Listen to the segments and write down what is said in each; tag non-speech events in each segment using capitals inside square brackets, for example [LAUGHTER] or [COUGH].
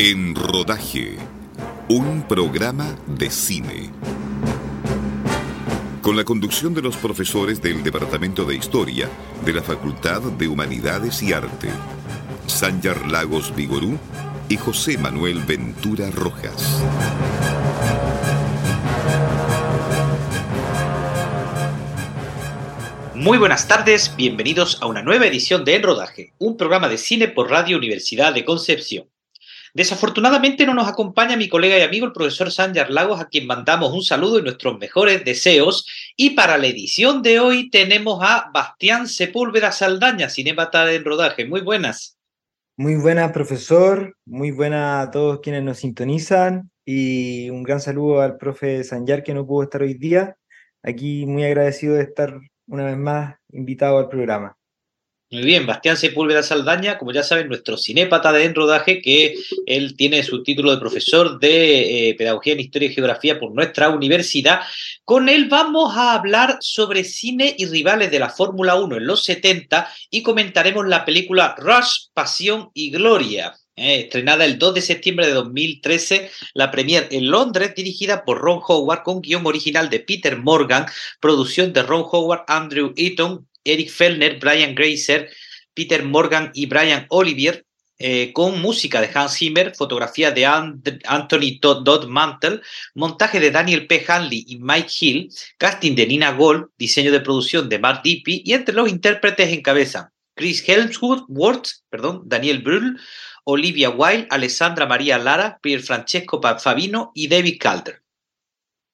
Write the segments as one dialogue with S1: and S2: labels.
S1: En Rodaje, un programa de cine. Con la conducción de los profesores del Departamento de Historia de la Facultad de Humanidades y Arte, Sanyar Lagos Vigorú y José Manuel Ventura Rojas.
S2: Muy buenas tardes, bienvenidos a una nueva edición de En Rodaje, un programa de cine por Radio Universidad de Concepción. Desafortunadamente no nos acompaña mi colega y amigo el profesor Sanjar Lagos, a quien mandamos un saludo y nuestros mejores deseos. Y para la edición de hoy tenemos a Bastián Sepúlveda Saldaña, cinémata de En Rodaje. Muy buenas.
S3: Muy buenas, profesor. Muy buenas a todos quienes nos sintonizan. Y un gran saludo al profe Sanjar, que no pudo estar hoy día. Aquí muy agradecido de estar una vez más invitado al programa.
S2: Muy bien, Bastián Sepúlveda Saldaña, como ya saben, nuestro cinépata de enrodaje, que él tiene su título de profesor de eh, Pedagogía en Historia y Geografía por nuestra universidad. Con él vamos a hablar sobre cine y rivales de la Fórmula 1 en los 70 y comentaremos la película Rush, Pasión y Gloria. Eh, estrenada el 2 de septiembre de 2013, la premier en Londres, dirigida por Ron Howard, con guion original de Peter Morgan, producción de Ron Howard, Andrew Eaton, Eric Fellner, Brian Grazer, Peter Morgan y Brian Olivier, eh, con música de Hans Zimmer, fotografía de Anthony Dodd Mantle, montaje de Daniel P. Hanley y Mike Hill, casting de Nina Gold, diseño de producción de Mark Dippy y entre los intérpretes encabezan Chris Helmsworth, perdón, Daniel Brühl, Olivia Wilde, Alessandra María Lara, Pier Francesco Fabino y David Calder.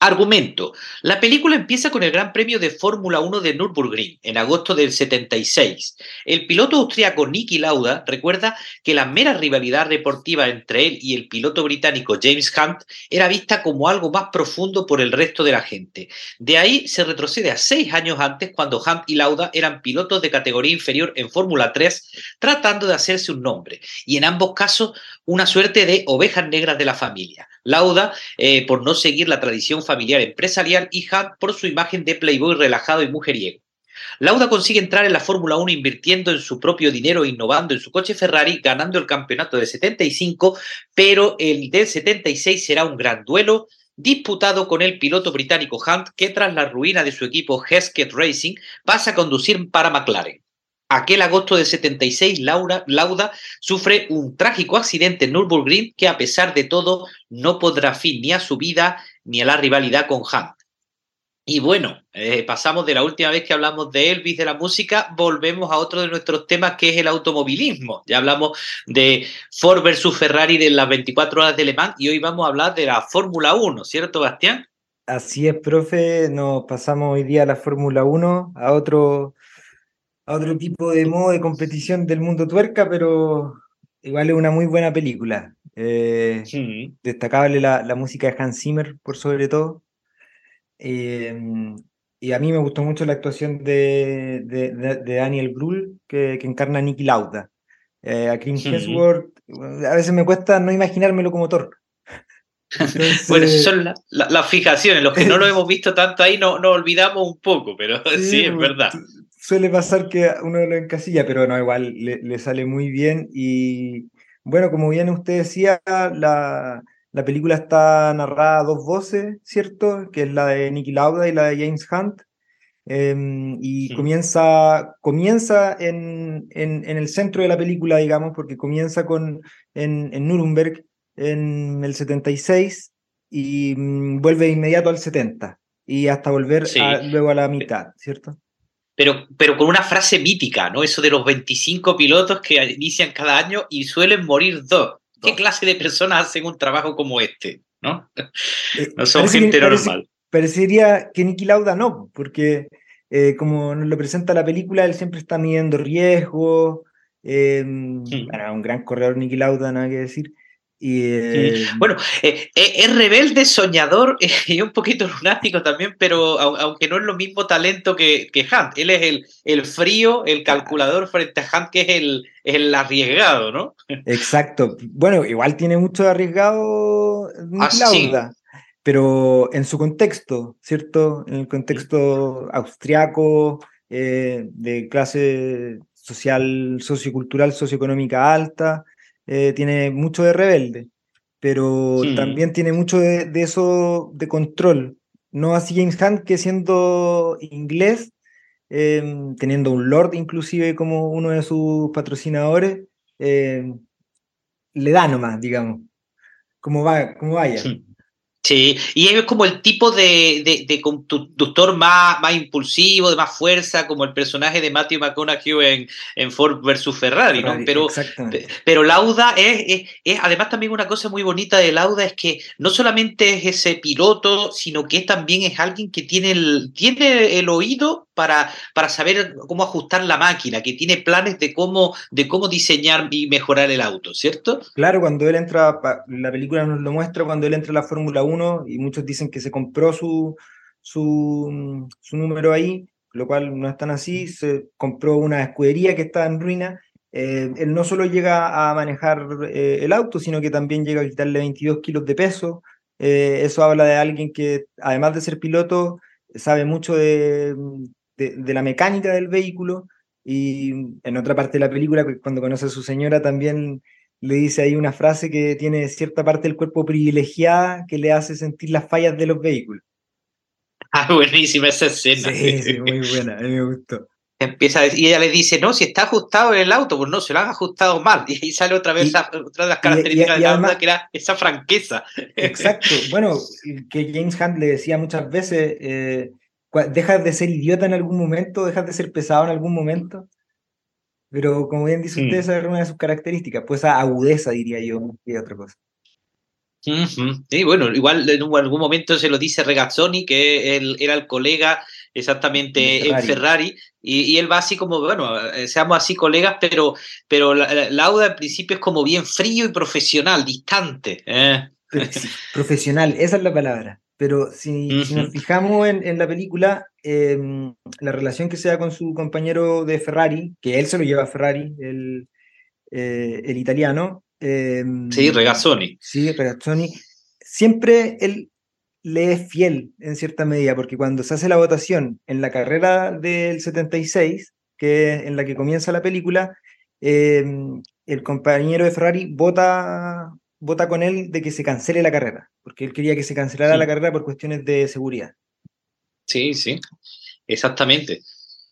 S2: Argumento. La película empieza con el Gran Premio de Fórmula 1 de Nürburgring en agosto del 76. El piloto austríaco Nicky Lauda recuerda que la mera rivalidad deportiva entre él y el piloto británico James Hunt era vista como algo más profundo por el resto de la gente. De ahí se retrocede a seis años antes cuando Hunt y Lauda eran pilotos de categoría inferior en Fórmula 3 tratando de hacerse un nombre y en ambos casos una suerte de ovejas negras de la familia. Lauda eh, por no seguir la tradición familiar empresarial y Hunt por su imagen de playboy relajado y mujeriego. Lauda consigue entrar en la Fórmula 1 invirtiendo en su propio dinero, innovando en su coche Ferrari, ganando el campeonato de 75, pero el del 76 será un gran duelo disputado con el piloto británico Hunt, que tras la ruina de su equipo Hesketh Racing pasa a conducir para McLaren. Aquel agosto de 76, Laura, Lauda sufre un trágico accidente en Nürburgring que a pesar de todo no podrá fin ni a su vida ni a la rivalidad con Hunt. Y bueno, eh, pasamos de la última vez que hablamos de Elvis, de la música, volvemos a otro de nuestros temas que es el automovilismo. Ya hablamos de Ford versus Ferrari de las 24 horas de Le Mans y hoy vamos a hablar de la Fórmula 1, ¿cierto, Bastián?
S3: Así es, profe, nos pasamos hoy día a la Fórmula 1, a otro a otro tipo de modo de competición del mundo tuerca, pero igual es una muy buena película. Eh, destacable la, la, música de Hans Zimmer, por sobre todo. Eh, y a mí me gustó mucho la actuación de, de, Daniel Brühl, que, que, encarna a Nicky Lauda. Eh, a Chris Hemsworth, a veces me cuesta no imaginármelo como Thor.
S2: Bueno, esas son las fijaciones. Los que no lo hemos visto tanto ahí no, no olvidamos un poco, pero sí, es verdad
S3: suele pasar que uno lo encasilla, pero no, igual le, sale muy bien. Y bueno, como bien usted decía, la, la, película está narrada a dos voces, ¿cierto? Que es la de Nicky Lauda y la de James Hunt. Em, y comienza, comienza en, en, en, el centro de la película, digamos, porque comienza con, en, en Nuremberg en el 76 y mm, vuelve inmediato al 70 y hasta volver luego a la mitad, ¿cierto?
S2: pero, pero con una frase mítica, ¿no? Eso de los 25 pilotos que inician cada año y suelen morir dos. ¿Qué clase de personas hacen un trabajo como este? ¿No? [LAUGHS]
S3: Eh, no son gente normal. Parecería que Nicky Lauda no, porque eh, como nos lo presenta la película, él siempre está midiendo riesgos. Eh, un gran corredor Nicky Lauda, nada que decir.
S2: Eh, bueno, eh, eh, es rebelde, soñador [LAUGHS] y un poquito lunático también, pero aunque no es lo mismo talento que, que Hunt. Él es el, el, frío, el calculador frente a Hunt, que es el, el arriesgado, ¿no? [LAUGHS]
S3: Exacto. Bueno, igual tiene mucho arriesgado ah, pero en su contexto, ¿cierto? En el contexto austriaco, de clase social, sociocultural, socioeconómica alta. Eh, tiene mucho de rebelde. pero también tiene mucho de, eso de control. No así James Hunt, que siendo inglés, em, teniendo un Lord inclusive como uno de sus patrocinadores, em, le da nomás, digamos, como, va, como vaya.
S2: Sí, y es como el tipo de, de, conductor más, más impulsivo, de más fuerza, como el personaje de Matthew McConaughey en, en Ford versus Ferrari, ¿no? Pero, pero Lauda es, es, además también una cosa muy bonita de Lauda es que no solamente es ese piloto, sino que también es alguien que tiene el, tiene el oído para, para saber cómo ajustar la máquina, que tiene planes de cómo, de cómo diseñar y mejorar el auto, ¿cierto?
S3: Claro, cuando él entra, la película nos lo muestra cuando él entra a la Fórmula 1 y muchos dicen que se compró su, su, su, número ahí, lo cual no es tan así, se compró una escudería que está en ruina. Eh, él no solo llega a manejar eh, el auto, sino que también llega a quitarle 22 kilos de peso. Eh, eso habla de alguien que, además de ser piloto, sabe mucho de, de, de, la mecánica del vehículo. Y en otra parte de la película, cuando conoce a su señora, también le dice ahí una frase que tiene cierta parte del cuerpo privilegiada que le hace sentir las fallas de los vehículos. [LAUGHS]
S2: Ah, buenísima esa escena.
S3: Sí, sí, muy buena, a mí me gustó.
S2: Empieza a decir, y ella le dice, no, si está ajustado en el auto, pues no, se lo han ajustado mal. [LAUGHS] Y ahí sale otra vez otra de las características de la auto, que era esa franqueza.
S3: Exacto. [LAUGHS] Bueno, que James Hunt le decía muchas veces, eh, dejas de ser idiota en algún momento, dejas de ser pesado en algún momento. Pero como bien dice usted, mm. esa es una de sus características, pues esa agudeza, diría yo, y otra cosa.
S2: Sí, bueno, igual en algún momento se lo dice Regazzoni, que él era el colega exactamente en Ferrari, y, él va así como, bueno, eh, seamos así colegas, pero, pero Lauda al principio es como bien frío y profesional, distante. ¿eh?
S3: profesional, esa es la palabra. Pero si, nos fijamos en, la película, em, la relación que se da con su compañero de Ferrari, que él se lo lleva a Ferrari, el, eh, el italiano.
S2: Em, sí, Regazzoni.
S3: Sí, Regazzoni. Siempre él le es fiel en cierta medida, porque cuando se hace la votación en la carrera del 76, que es en la que comienza la película, em, el compañero de Ferrari vota vota con él de que se cancele la carrera, porque él quería que se cancelara la carrera por cuestiones de seguridad.
S2: Sí, sí, exactamente.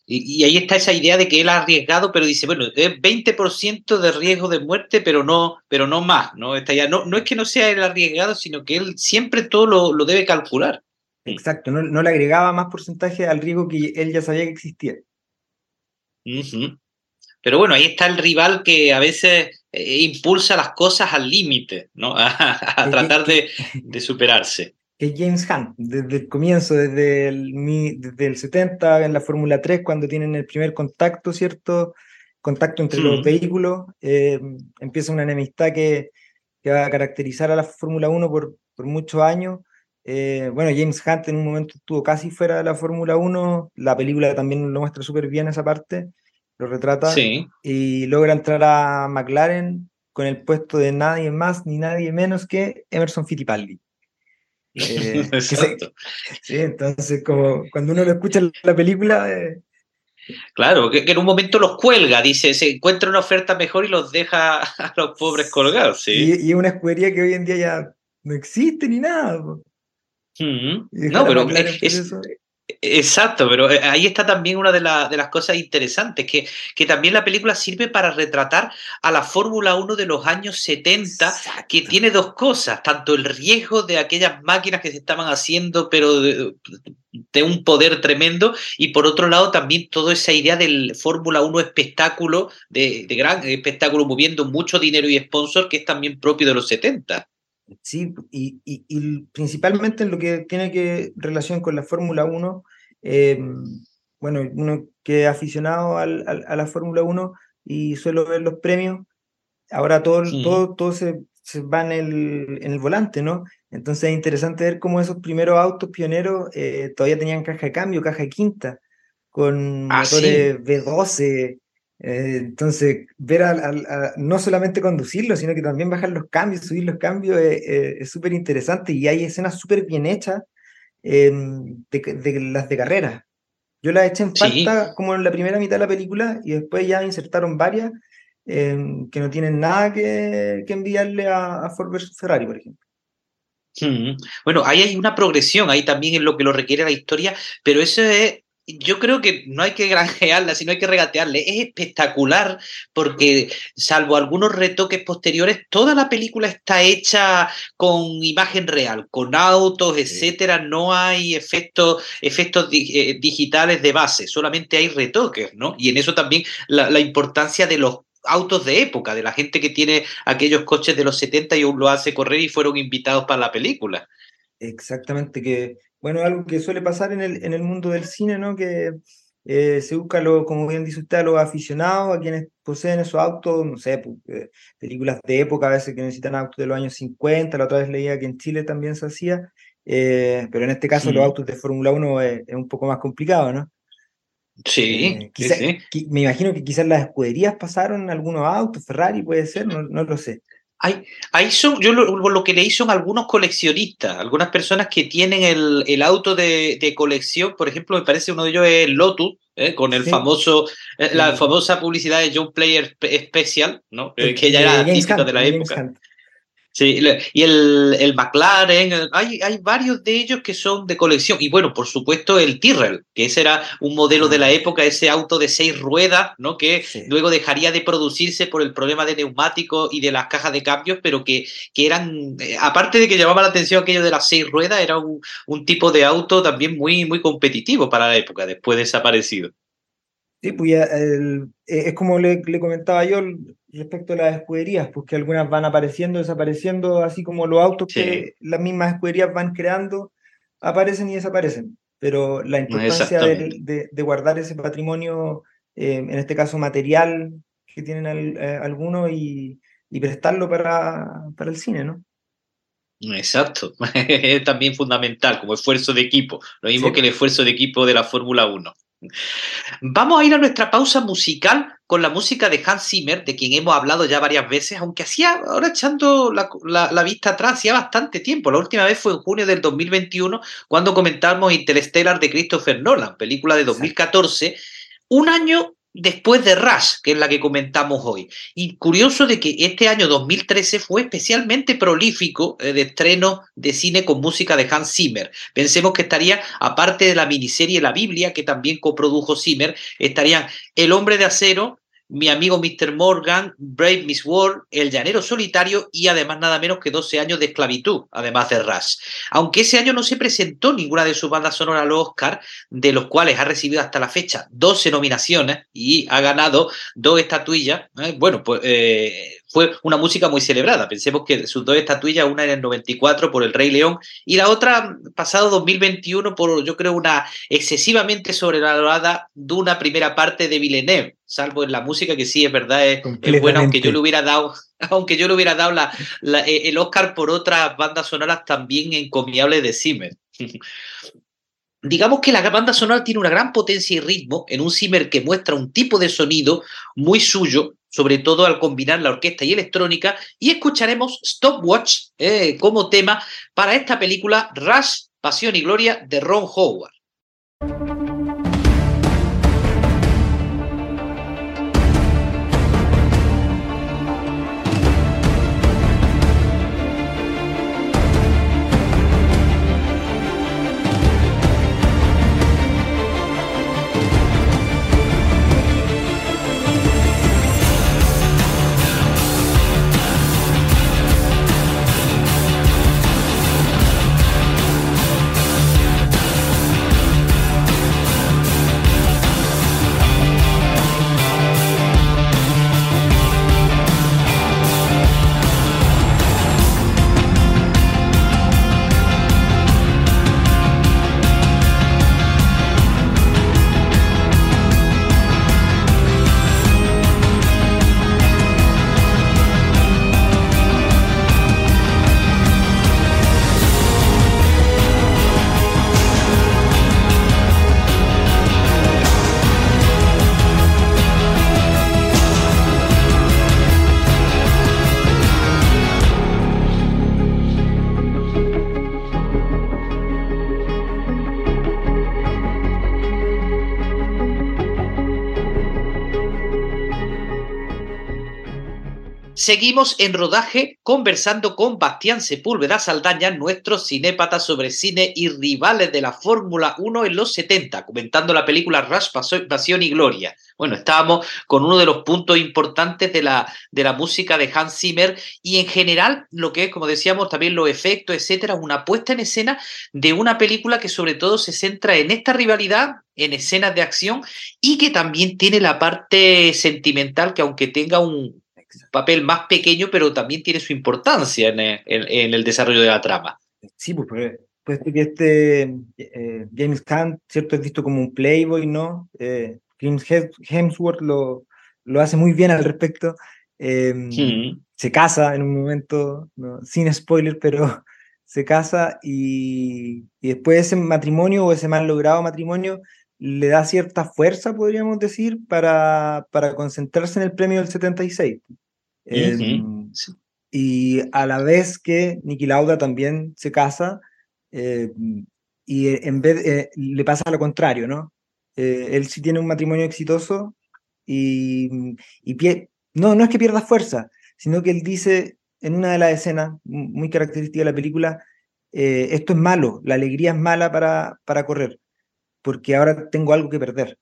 S2: Y, ahí está esa idea de que él ha arriesgado, pero dice, bueno, es 20% de riesgo de muerte, pero no, pero no más, ¿no? Está ya, no, no es que no sea el arriesgado, sino que él siempre todo lo, debe calcular.
S3: Exacto, no, le agregaba más porcentaje al riesgo que él ya sabía que existía.
S2: Pero bueno, ahí está el rival que a veces eh, impulsa las cosas al límite, ¿no? [LAUGHS] A, tratar [LAUGHS] de, superarse.
S3: Es James Hunt, desde el comienzo, desde el, desde el 70 en la Fórmula 3, cuando tienen el primer contacto, ¿cierto? Contacto entre los vehículos, eh, empieza una enemistad que, que, va a caracterizar a la Fórmula 1 por, por muchos años. Eh, bueno, James Hunt en un momento estuvo casi fuera de la Fórmula 1, la película también lo muestra súper bien esa parte, lo retrata y logra entrar a McLaren con el puesto de nadie más ni nadie menos que Emerson Fittipaldi. [LAUGHS]
S2: Eh, Exacto.
S3: sí, entonces como cuando uno lo escucha en la película... Eh,
S2: claro, que, en un momento los cuelga, dice, se encuentra una oferta mejor y los deja a los pobres colgados. ¿sí?
S3: Y, una escudería que hoy en día ya no existe ni nada.
S2: No, pero es, Exacto, pero eh, ahí está también una de, de las cosas interesantes, que, que, también la película sirve para retratar a la Fórmula 1 de los años 70, que tiene dos cosas, tanto el riesgo de aquellas máquinas que se estaban haciendo, pero de, un poder tremendo, y por otro lado también toda esa idea del Fórmula 1 espectáculo, de, de gran espectáculo moviendo mucho dinero y sponsor, que es también propio de los 70.
S3: Sí, y, y, principalmente en lo que tiene que relación con la Fórmula 1, eh, bueno, uno que es aficionado al, a la Fórmula 1 y suelo ver los premios, ahora todo, todo, todo se, se, va en el, en el volante, ¿no? Entonces es interesante ver cómo esos primeros autos pioneros eh, todavía tenían caja de cambio, caja de quinta, con ah, motores V12, eh, entonces, ver a, no solamente conducirlo, sino que también bajar los cambios, subir los cambios, eh, eh, es súper interesante y hay escenas súper bien hechas em, de, las de carrera. Yo las eché en falta como en la primera mitad de la película y después ya insertaron varias que no tienen nada que, enviarle a, a Ford versus Ferrari, por ejemplo.
S2: Hmm. Bueno, ahí hay una progresión, ahí también en lo que lo requiere la historia, pero eso es yo creo que no hay que granjearla, sino hay que regatearle. Es espectacular porque, salvo algunos retoques posteriores, toda la película está hecha con imagen real, con autos, etcétera. No hay efectos, efectos eh, digitales de base, solamente hay retoques, ¿no? Y en eso también la, la importancia de los autos de época, de la gente que tiene aquellos coches de los 70 y aún lo hace correr y fueron invitados para la película.
S3: Exactamente, que bueno, algo que suele pasar en el, en el mundo del cine, ¿no? Que eh, se busca, lo, como bien dice usted, a los aficionados, a quienes poseen esos autos, no sé, eh, películas de época a veces que necesitan autos de los años 50, la otra vez leía que en Chile también se hacía, eh, pero en este caso los autos de Fórmula 1 es, un poco más complicado, ¿no?
S2: Sí,
S3: me imagino que quizás las escuderías pasaron algunos autos, Ferrari puede ser, no, no lo sé.
S2: Hay, son, yo lo, que leí son algunos coleccionistas, algunas personas que tienen el, auto de, colección, por ejemplo, me parece uno de ellos es Lotus, ¿eh? con el famoso, eh, la famosa publicidad de John Player Special, ¿no? que ya era típica de la época. Sí, y el, el McLaren, hay, hay, varios de ellos que son de colección. Y bueno, por supuesto, el Tyrrell, que ese era un modelo de la época, ese auto de seis ruedas, ¿no? Que luego dejaría de producirse por el problema de neumáticos y de las cajas de cambios, pero que, que eran, eh, aparte de que llamaba la atención aquello de las seis ruedas, era un, un tipo de auto también muy, muy competitivo para la época, después desaparecido.
S3: Sí, pues ya eh, es como le, le, comentaba yo respecto a las escuderías, pues que algunas van apareciendo, desapareciendo, así como los autos que las mismas escuderías van creando, aparecen y desaparecen. Pero la importancia de, de, guardar ese patrimonio, eh, en este caso material, que tienen eh, algunos y, y, prestarlo para, para el cine, ¿no?
S2: Exacto, [LAUGHS] es también fundamental como esfuerzo de equipo, lo mismo que el esfuerzo de equipo de la Fórmula 1. Vamos a ir a nuestra pausa musical con la música de Hans Zimmer, de quien hemos hablado ya varias veces, aunque hacía, ahora echando la, vista atrás, hacía bastante tiempo. La última vez fue en junio del 2021, cuando comentamos Interstellar de Christopher Nolan, película de 2014, un año después de Rush, que es la que comentamos hoy. Y curioso de que este año 2013 fue especialmente prolífico eh, de estrenos de cine con música de Hans Zimmer. Pensemos que estaría, aparte de la miniserie La Biblia, que también coprodujo Zimmer, estarían El hombre de acero, mi amigo Mr. Morgan, Brave Miss World, El Llanero Solitario y además nada menos que 12 años de esclavitud, además de Rush. Aunque ese año no se presentó ninguna de sus bandas sonoras a los Oscar, de los cuales ha recibido hasta la fecha 12 nominaciones y ha ganado dos estatuillas, ¿eh? bueno, pues eh, fue una música muy celebrada. Pensemos que sus dos estatuillas, una en el 94 por El Rey León y la otra pasado 2021 por, yo creo, una excesivamente sobrevalorada de una primera parte de Villeneuve, salvo en la música que sí es verdad, es, buena, [LAUGHS] aunque yo le hubiera dado, aunque yo le hubiera dado la, eh, el Oscar por otras bandas sonoras también encomiables de Zimmer. [LAUGHS] Digamos que la banda sonora tiene una gran potencia y ritmo en un Zimmer que muestra un tipo de sonido muy suyo, sobre todo al combinar la orquesta y electrónica, y escucharemos Stopwatch eh, como tema para esta película Rush, Pasión y Gloria de Ron Howard. Seguimos en rodaje conversando con Bastián Sepúlveda Saldaña, nuestro cinépata sobre cine y rivales de la Fórmula 1 en los 70, comentando la película Rush, Pasión y Gloria. Bueno, estábamos con uno de los puntos importantes de la, de la música de Hans Zimmer y en general lo que es, como decíamos, también los efectos, etcétera, una puesta en escena de una película que sobre todo se centra en esta rivalidad, en escenas de acción y que también tiene la parte sentimental que aunque tenga un papel más pequeño, pero también tiene su importancia en el, desarrollo de la trama.
S3: Sí, pues, pues, pues que este eh, James Hunt, ¿cierto? Es visto como un playboy, ¿no? Eh, James Hemsworth lo, lo hace muy bien al respecto. Em, se casa en un momento, sin spoiler, pero [LAUGHS] se casa y, y, después ese matrimonio o ese mal logrado matrimonio le da cierta fuerza, podríamos decir, para, para concentrarse en el premio del 76. Em, y a la vez que Niki Lauda también se casa, em, y en vez eh, le pasa lo contrario, ¿no? Eh, él sí tiene un matrimonio exitoso y, y no, no es que pierda fuerza, sino que él dice en una de las escenas muy característica de la película, eh, esto es malo, la alegría es mala para, para correr, porque ahora tengo algo que perder.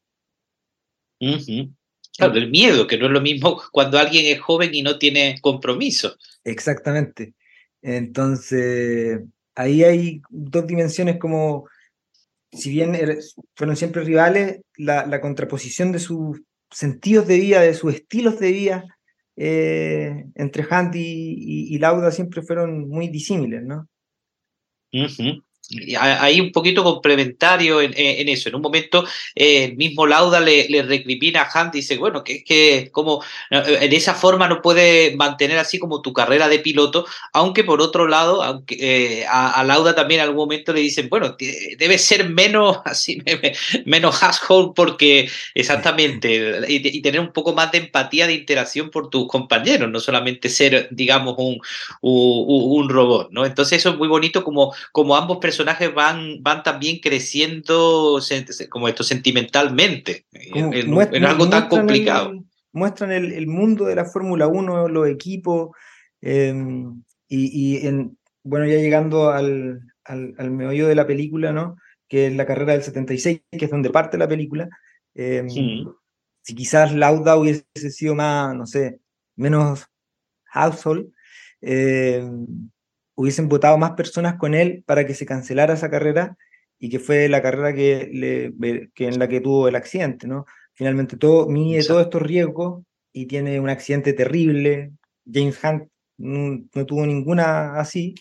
S2: Claro, el miedo, que no es lo mismo cuando alguien es joven y no tiene compromiso.
S3: Exactamente. Entonces, ahí hay dos dimensiones como, si bien er, fueron siempre rivales, la, contraposición de sus sentidos de vida, de sus estilos de vida, eh, entre Hunt y, Lauda siempre fueron muy disímiles, ¿no?
S2: Hay un poquito complementario en, eso. En un momento, eh, el mismo Lauda le, le, recrimina a Hunt y dice, bueno, que es que como en esa forma no puede mantener así como tu carrera de piloto, aunque por otro lado, aunque eh, a, Lauda también en algún momento le dicen, bueno, debe ser menos [LAUGHS] así, menos asshole porque exactamente, y, tener un poco más de empatía, de interacción por tus compañeros, no solamente ser, digamos, un, un, robot, ¿no? Entonces eso es muy bonito como, como ambos personajes personajes van, van también creciendo como esto sentimentalmente, en, algo tan complicado.
S3: muestran el, mundo de la Fórmula 1, los equipos, em, y, en, bueno, ya llegando al, al, meollo de la película, ¿no? que es la carrera del 76, que es donde parte la película. Em, si quizás Lauda hubiese sido más, no sé, menos household, eh, hubiesen votado más personas con él para que se cancelara esa carrera y que fue la carrera que, le, que en la que tuvo el accidente, ¿no? Finalmente todo, mide todos estos riesgos y tiene un accidente terrible. James Hunt no, tuvo ninguna así,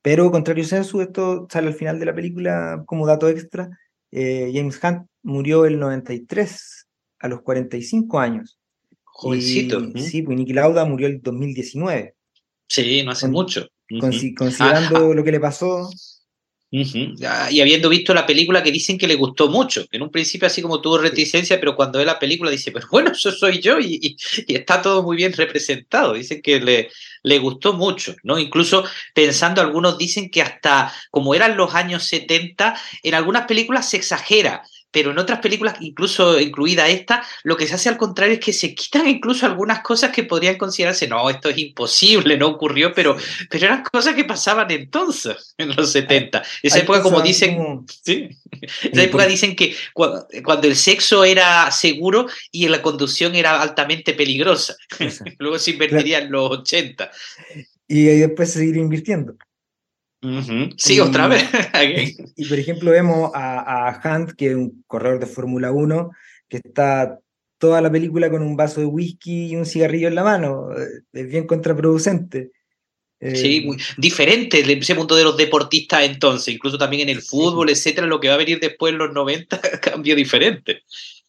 S3: pero contrario a eso, esto sale al final de la película como dato extra. Eh, James Hunt murió el 93, a los 45 años.
S2: Jovencito.
S3: Sí, pues Nicky Lauda murió el 2019.
S2: Sí, no hace mucho.
S3: Considerando ah, ah. lo que le pasó.
S2: Y habiendo visto la película que dicen que le gustó mucho, que en un principio así como tuvo reticencia, pero cuando ve la película dice, pero bueno, eso soy yo y, está todo muy bien representado. Dicen que le, le gustó mucho, ¿no? Incluso pensando, algunos dicen que hasta como eran los años 70, en algunas películas se exagera pero en otras películas, incluso incluida esta, lo que se hace al contrario es que se quitan incluso algunas cosas que podrían considerarse, no, esto es imposible, no ocurrió, pero, pero eran cosas que pasaban entonces, en los 70. Esa época, como dicen, ¿sí? [LAUGHS] esa época dicen que cuando, el sexo era seguro y la conducción era altamente peligrosa. [LAUGHS] Luego se invertiría en los 80.
S3: Y después seguir invirtiendo.
S2: Sí, otra vez. [LAUGHS]
S3: y por ejemplo vemos a, Hunt, que es un corredor de Fórmula 1, que está toda la película con un vaso de whisky y un cigarrillo en la mano. Es bien contraproducente.
S2: Sí, eh, muy diferente ese mundo de los deportistas entonces, incluso también en el fútbol, etcétera, lo que va a venir después en los 90, [LAUGHS] cambio diferente.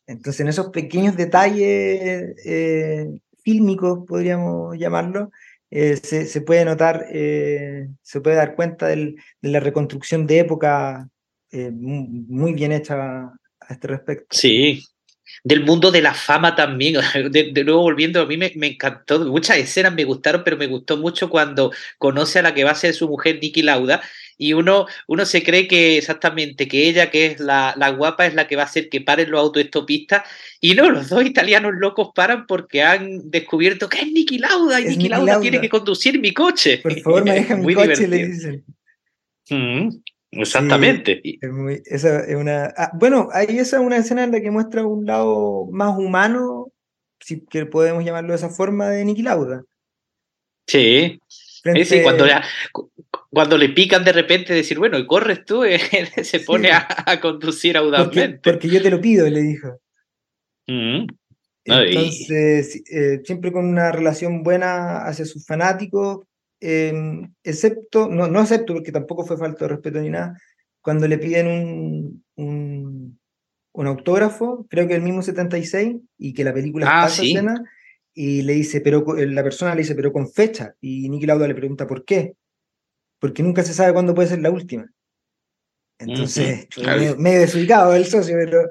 S3: Entonces, en esos pequeños detalles eh, fílmicos, podríamos llamarlo, eh, se, puede notar, eh, se puede dar cuenta de la reconstrucción de época eh, muy bien hecha a este respecto.
S2: Sí, del mundo de la fama también. [LAUGHS] De, nuevo volviendo, a mí me, encantó, muchas escenas me gustaron, pero me gustó mucho cuando conoce a la que va a ser su mujer, Nicky Lauda, y uno, uno se cree que exactamente que ella, que es la, la guapa, es la que va a hacer que paren los autoestopistas, y no, los dos italianos locos paran porque han descubierto que es Niki Lauda, y Niki Lauda, tiene que conducir mi coche.
S3: Por favor, maneja [LAUGHS] mi coche, le dicen.
S2: Mm, exactamente.
S3: esa es una, ah, bueno, ahí esa es una escena en la que muestra un lado más humano, si que podemos llamarlo de esa forma, de Niki Lauda.
S2: Sí. cuando, cuando le pican de repente decir, bueno, y corres tú, [LAUGHS] se pone a, conducir audazmente.
S3: Porque, yo te lo pido, le dijo. Mm. Entonces, eh, siempre con una relación buena hacia sus fanáticos, em, excepto, no, no acepto porque tampoco fue falta de respeto ni nada, cuando le piden un, un, un autógrafo, creo que el mismo 76, y que la película ah, pasa escena, y le dice, pero la persona le dice, pero con fecha, y Nicky Lauda le pregunta por qué, porque nunca se sabe cuándo puede ser la última. Entonces, medio, desubicado el socio, pero...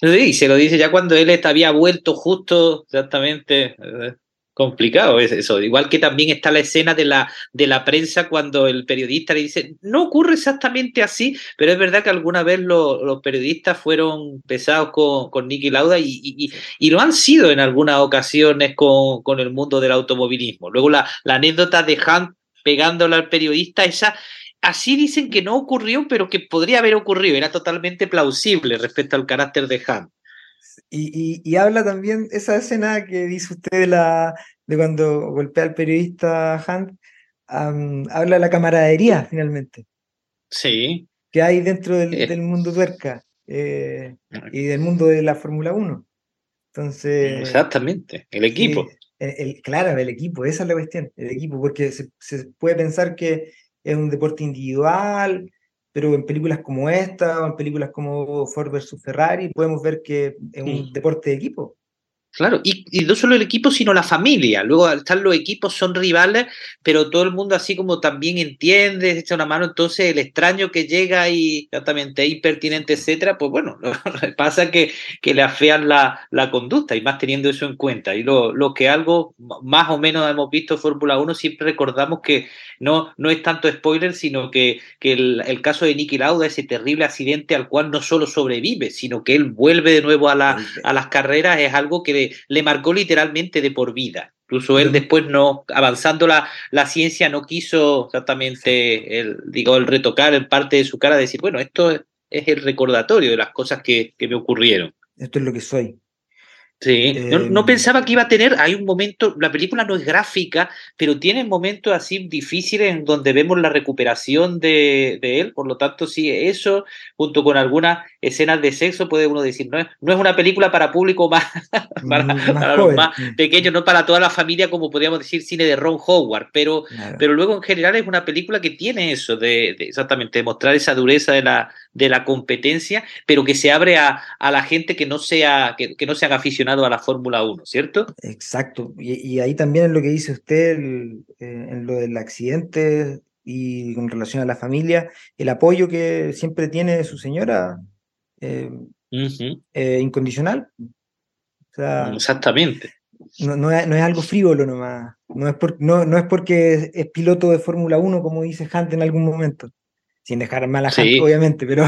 S2: Sí, se lo dice ya cuando él había vuelto justo exactamente eh, complicado es eso. Igual que también está la escena de la, de la prensa cuando el periodista le dice, no ocurre exactamente así, pero es verdad que alguna vez los periodistas fueron pesados con, con Nicky Lauda y, y, lo han sido en algunas ocasiones con, con el mundo del automovilismo. Luego la, la anécdota de Hunt pegándole al periodista, esa así dicen que no ocurrió, pero que podría haber ocurrido, era totalmente plausible respecto al carácter de Hunt.
S3: Y, habla también esa escena que dice usted de, la, de cuando golpea al periodista Hunt, habla de la camaradería finalmente.
S2: Sí.
S3: Que hay dentro del, eh. mundo tuerca eh, y del mundo de la Fórmula 1. Entonces.
S2: Exactamente, el equipo.
S3: El, claro, el equipo, esa es la cuestión, el equipo, porque se, se puede pensar que es un deporte individual, pero en películas como esta, o en películas como Ford vs Ferrari, podemos ver que es un deporte de equipo.
S2: Claro, y, no solo el equipo, sino la familia. Luego están los equipos, son rivales, pero todo el mundo así como también entiende, echa una mano. Entonces, el extraño que llega y exactamente impertinente, etcétera, pues bueno, [LAUGHS] pasa que, que le afean la, la, conducta y más teniendo eso en cuenta. Y lo, lo que algo más o menos hemos visto en Fórmula 1, siempre recordamos que no, no es tanto spoiler, sino que, que el, el, caso de Nicky Lauda, ese terrible accidente al cual no solo sobrevive, sino que él vuelve de nuevo a, la, a las carreras, es algo que le, marcó literalmente de por vida. Incluso él después no, avanzando la, la ciencia, no quiso exactamente el, digo, el retocar en parte de su cara, decir, bueno, esto es, el recordatorio de las cosas que, que me ocurrieron.
S3: Esto es lo que soy.
S2: Sí, no, em, pensaba que iba a tener, hay un momento, la película no es gráfica, pero tiene momentos así difíciles en donde vemos la recuperación de, de, él, por lo tanto sí, eso, junto con algunas escenas de sexo, puede uno decir, no es, no es una película para público más, [LAUGHS] para, mm, los más pequeños, no para toda la familia, como podríamos decir cine de Ron Howard, pero, pero luego en general es una película que tiene eso, de, de exactamente, de mostrar esa dureza de la, de la competencia, pero que se abre a, a la gente que no sea, que, que no sean aficionados a la Fórmula 1, ¿cierto?
S3: Exacto. Y, ahí también en lo que dice usted, eh, en lo del accidente y con relación a la familia, el apoyo que siempre tiene su señora, eh, eh, incondicional.
S2: Exactamente.
S3: No, no, es, algo frívolo nomás. No es, por, no, no es porque es, piloto de Fórmula 1, como dice Hunt en algún momento. Sin dejar mal a Hunt, obviamente, pero,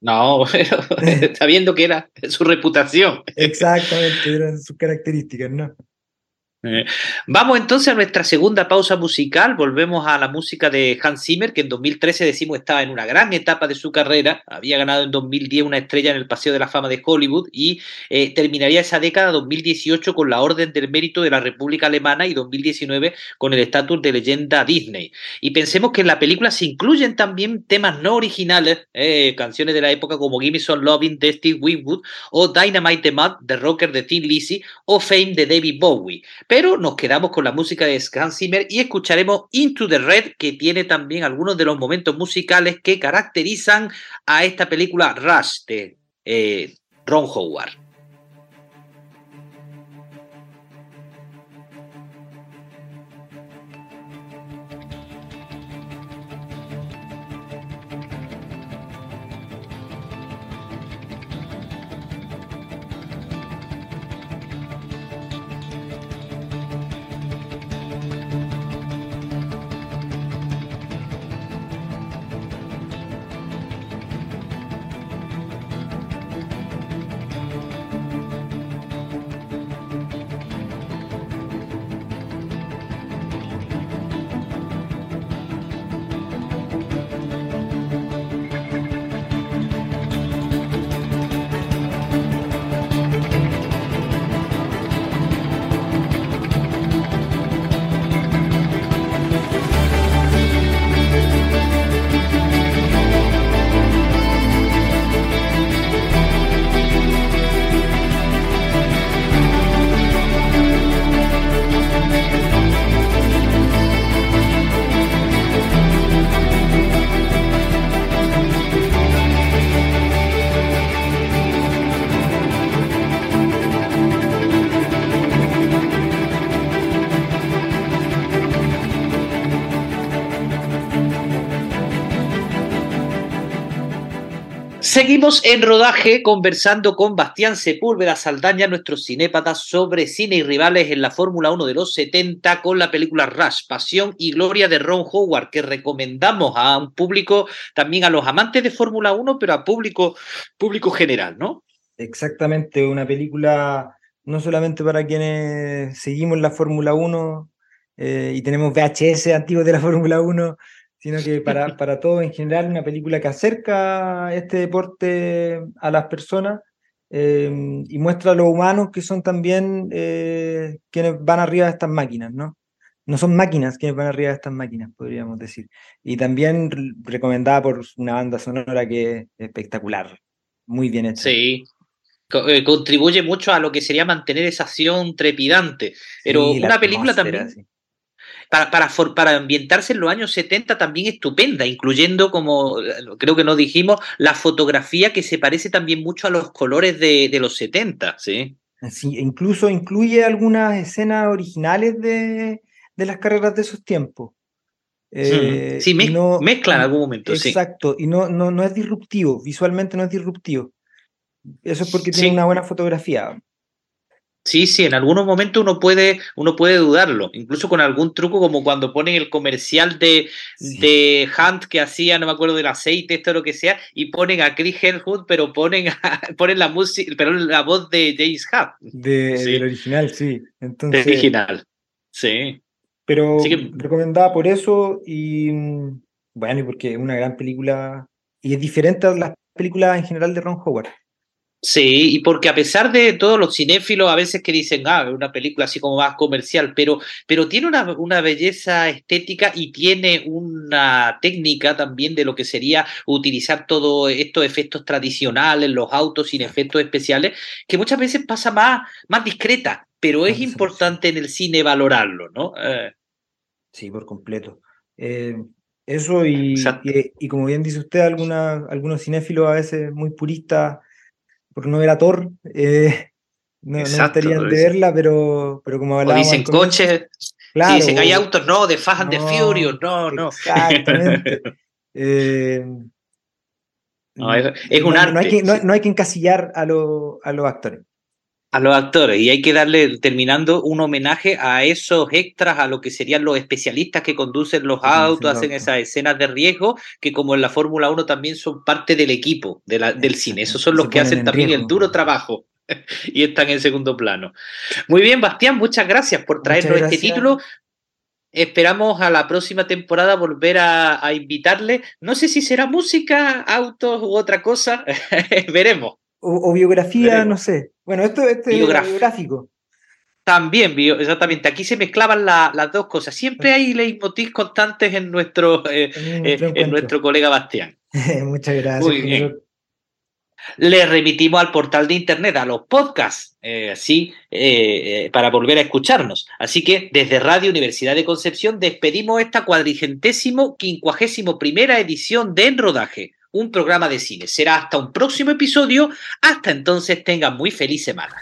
S2: no, [LAUGHS] [LAUGHS] está viendo que era su reputación.
S3: Exactamente, eran sus características, ¿no?
S2: Eh, vamos entonces a nuestra segunda pausa musical. Volvemos a la música de Hans Zimmer, que en 2013 decimos estaba en una gran etapa de su carrera. Había ganado en 2010 una estrella en el Paseo de la Fama de Hollywood y eh, terminaría esa década 2018 con la Orden del Mérito de la República Alemana y 2019 con el estatus de leyenda Disney. Y pensemos que en la película se incluyen también temas no originales, eh, canciones de la época como Gimme Some Loving de Steve Winwood o Dynamite the Mud de Rocker de Tim Lizzy o Fame de David Bowie. Nos quedamos con la música de Hans Zimmer y escucharemos Into the Red, que tiene también algunos de los momentos musicales que caracterizan a esta película Rush de eh, Ron Howard. Seguimos en rodaje conversando con Bastián Sepúlveda Saldaña, nuestro cinépata, sobre cine y rivales en la Fórmula 1 de los 70 con la película Rush, Pasión y Gloria de Ron Howard, que recomendamos a un público, también a los amantes de Fórmula 1, pero a público, público general, ¿no?
S3: Exactamente, una película no solamente para quienes seguimos la Fórmula 1 eh, y tenemos VHS antiguos de la Fórmula 1, sino que para, [LAUGHS] para todos en general, una película que acerca este deporte a las personas eh, y muestra a los humanos que son también eh, quienes van arriba de estas máquinas, ¿no? No son máquinas quienes van arriba de estas máquinas, podríamos decir. Y también recomendada por una banda sonora que es espectacular, muy bien hecha.
S2: Sí, eh, contribuye mucho a lo que sería mantener esa acción trepidante. Pero una película también para, para, para, ambientarse en los años 70 también estupenda, incluyendo, como creo que nos dijimos, la fotografía que se parece también mucho a los colores de, de los 70, ¿sí?
S3: Sí, incluso incluye algunas escenas originales de, de las carreras de esos tiempos.
S2: Eh, sí, mezcla en algún momento.
S3: Exacto, y no, no, no es disruptivo, visualmente no es disruptivo. Eso es porque tiene una buena fotografía.
S2: Sí, sí, en algunos momentos uno puede, uno puede dudarlo, incluso con algún truco como cuando ponen el comercial de, de Hunt que hacía, no me acuerdo del aceite, esto lo que sea, y ponen a Chris Hemsworth, pero ponen, [LAUGHS] ponen la música, pero la voz de James Hunt.
S3: De, Del original, sí. Entonces,
S2: del original, sí.
S3: Pero recomendada por eso y bueno, y porque es una gran película y es diferente a las películas en general de Ron Howard.
S2: Sí, y porque a pesar de todos los cinéfilos a veces que dicen, ah, una película así como más comercial, pero, pero tiene una, una, belleza estética y tiene una técnica también de lo que sería utilizar todos estos efectos tradicionales, los autos sin efectos especiales, que muchas veces pasa más, más discreta, pero es importante en el cine valorarlo, ¿no? Eh.
S3: Sí, por completo. Eh, eso y, y, y, como bien dice usted, alguna, algunos cinéfilos a veces muy puristas por no ver a Thor. Eh, no, estarían de verla, pero, pero como
S2: hablábamos. O dicen coches. Claro, sí, dicen hay autos, no, de Fast and the Furious, no, no.
S3: Exactamente. [LAUGHS] eh,
S2: no, es, es un
S3: no,
S2: arte.
S3: No hay, que, no, hay que encasillar a, lo, a los actores
S2: a los actores y hay que darle, terminando, un homenaje a esos extras, a lo que serían los especialistas que conducen los autos, hacen esas escenas de riesgo, que como en la Fórmula 1 también son parte del equipo de la, del cine. Esos son los que hacen también el duro trabajo [LAUGHS] y están en segundo plano. Muy bien, Bastián, muchas gracias por traernos este título. Esperamos a la próxima temporada volver a, a invitarle. No sé si será música, autos u otra cosa. [LAUGHS] Veremos.
S3: O, o biografía, Veremos. no sé. Bueno, esto, esto es biográfico.
S2: También, exactamente. Aquí se mezclaban la, las dos cosas. Siempre hay leitmotiv constantes en nuestro, eh, en, en nuestro colega Bastián. [LAUGHS]
S3: Muchas gracias.
S2: Muy bien. Le remitimos al portal de internet, a los podcasts, eh, así, eh, para volver a escucharnos. Así que desde Radio Universidad de Concepción despedimos esta cuadrigentésimo, quincuagésimo primera edición de En Rodaje un programa de cine. Será hasta un próximo episodio. Hasta entonces tengan muy feliz semana.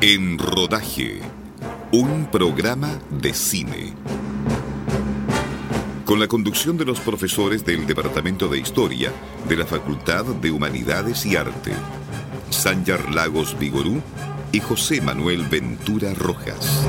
S1: En Rodaje, un programa de cine. Con la conducción de los profesores del Departamento de Historia de la Facultad de Humanidades y Arte, Sanyar Lagos Vigorú y José Manuel Ventura Rojas.